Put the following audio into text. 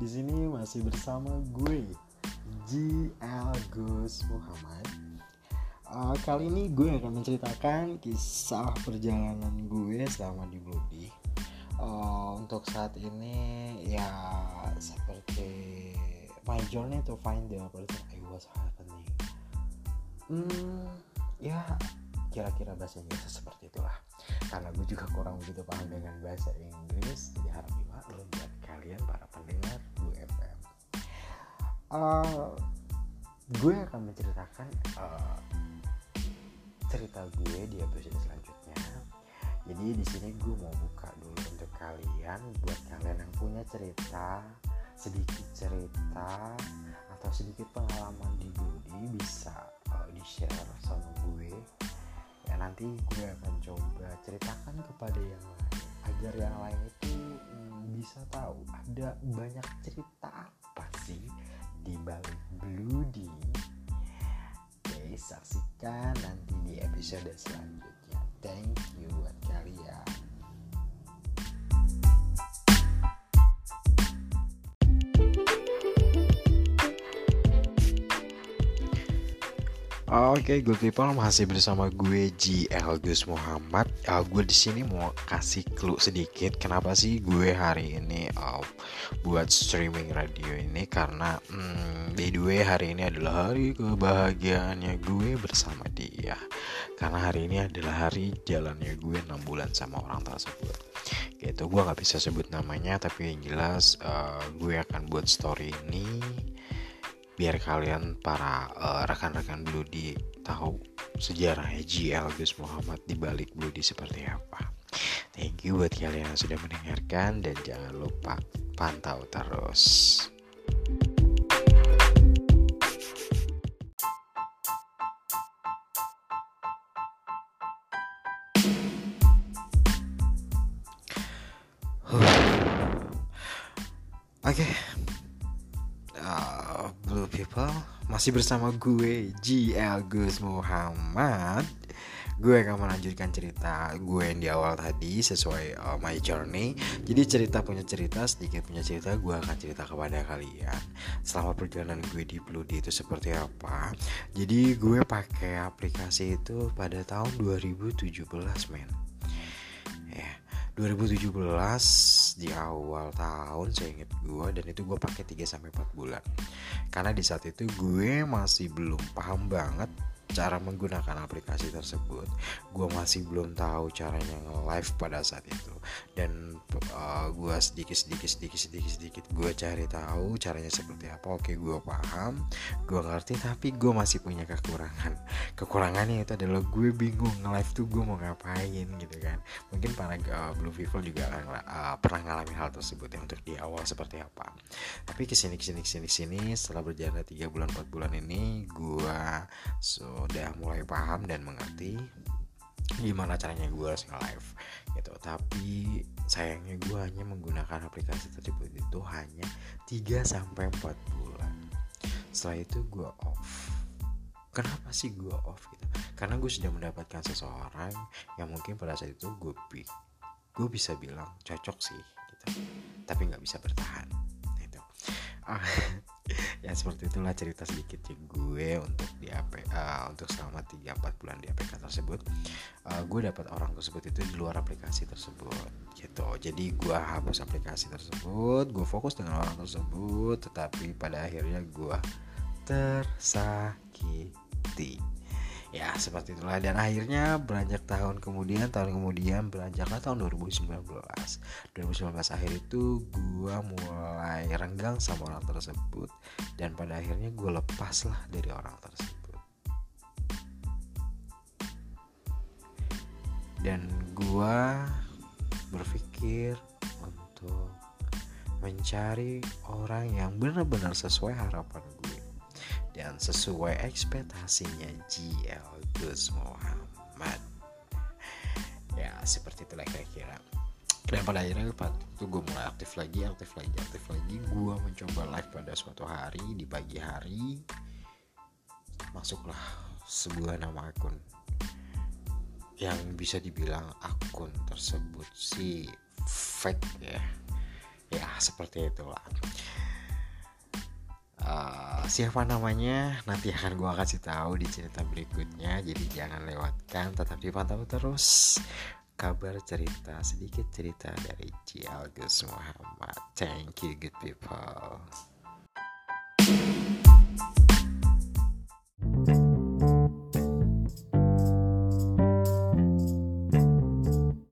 Di sini masih bersama gue GL Gus Muhammad. Uh, kali ini gue akan menceritakan kisah perjalanan gue selama di Bloody. Uh, untuk saat ini ya seperti my journey to find the person I was happening. Hmm, ya kira-kira bahasa Inggris seperti itulah. Karena gue juga kurang begitu paham dengan bahasa Inggris jadi harap dimaklum buat kalian para pendengar Blue FM uh, gue akan menceritakan uh, cerita gue di episode selanjutnya. Jadi di sini gue mau buka dulu untuk kalian buat kalian yang punya cerita sedikit cerita atau sedikit pengalaman di Blue bisa uh, di share sama gue nanti gue akan coba ceritakan kepada yang lain agar yang lain itu hmm, bisa tahu ada banyak cerita apa sih di balik Bloody oke saksikan nanti di episode selanjutnya. Thank you Oke, okay, good people masih bersama gue GL Gus Muhammad. Uh, gue di sini mau kasih clue sedikit kenapa sih gue hari ini uh, buat streaming radio ini karena hmm, by the hari ini adalah hari kebahagiaannya gue bersama dia. Karena hari ini adalah hari jalannya gue 6 bulan sama orang tersebut. Gitu, gue nggak bisa sebut namanya tapi yang jelas uh, gue akan buat story ini biar kalian para uh, rekan-rekan Bloody tahu sejarah GL Gus Muhammad di balik Bloody seperti apa. Thank you buat kalian yang sudah mendengarkan dan jangan lupa pantau terus. Oke, okay. People Masih bersama gue GL Gus Muhammad. Gue akan melanjutkan cerita gue yang di awal tadi Sesuai uh, my journey. Jadi cerita punya cerita Sedikit punya cerita Gue akan cerita kepada kalian. Selama perjalanan gue di Bloody itu seperti apa? Jadi gue pakai aplikasi itu pada tahun 2017 men. Ya 2017 di awal tahun saya inget gue dan itu gue pakai 3 sampai 4 bulan. Karena di saat itu gue masih belum paham banget cara menggunakan aplikasi tersebut gue masih belum tahu caranya nge-live pada saat itu. Dan uh, gue sedikit sedikit sedikit sedikit sedikit gue cari tahu caranya seperti apa oke gue paham gue ngerti tapi gue masih punya kekurangan. Kekurangannya itu adalah gue bingung nge-live tuh gue mau ngapain gitu kan. Mungkin para uh, blue people juga uh, pernah ngalamin hal tersebut ya untuk di awal seperti apa. Tapi ke sini ke sini ke sini ke sini setelah berjalan tiga bulan 4 bulan ini gue so udah mulai paham dan mengerti gimana caranya gue harus nge-live gitu. Tapi sayangnya gue hanya menggunakan aplikasi tersebut itu hanya 3 sampai 4 bulan. Setelah itu gue off. Kenapa sih gue off gitu? Karena gue sudah mendapatkan seseorang yang mungkin pada saat itu gue pick gue bisa bilang cocok sih gitu. Tapi nggak bisa bertahan itu ah, ya seperti itulah cerita sedikit gue untuk di AP uh, untuk selama 3-4 bulan di APK tersebut uh, gue dapat orang tersebut itu di luar aplikasi tersebut gitu. Jadi gue hapus aplikasi tersebut gue fokus dengan orang tersebut tetapi pada akhirnya gue tersakiti ya seperti itulah. Dan akhirnya beranjak tahun kemudian tahun kemudian beranjaklah tahun 2019 2019 akhir itu gue mulai renggang sama orang tersebut dan pada akhirnya gue lepas lah dari orang tersebut. Dan gue berpikir untuk mencari orang yang benar-benar sesuai harapan gue sesuai ekspektasinya GL Gus Muhammad. Ya seperti itulah kira-kira. Dan pada akhirnya itu gue mulai aktif lagi aktif lagi aktif lagi. Gue mencoba live pada suatu hari di pagi hari. Masuklah sebuah nama akun. Yang bisa dibilang akun tersebut si fake ya. Ya seperti itulah uh, siapa namanya? Nanti akan gue kasih tahu di cerita berikutnya. Jadi jangan lewatkan tetap dipantau terus kabar cerita sedikit cerita dari Cialgus Muhammad. Thank you good people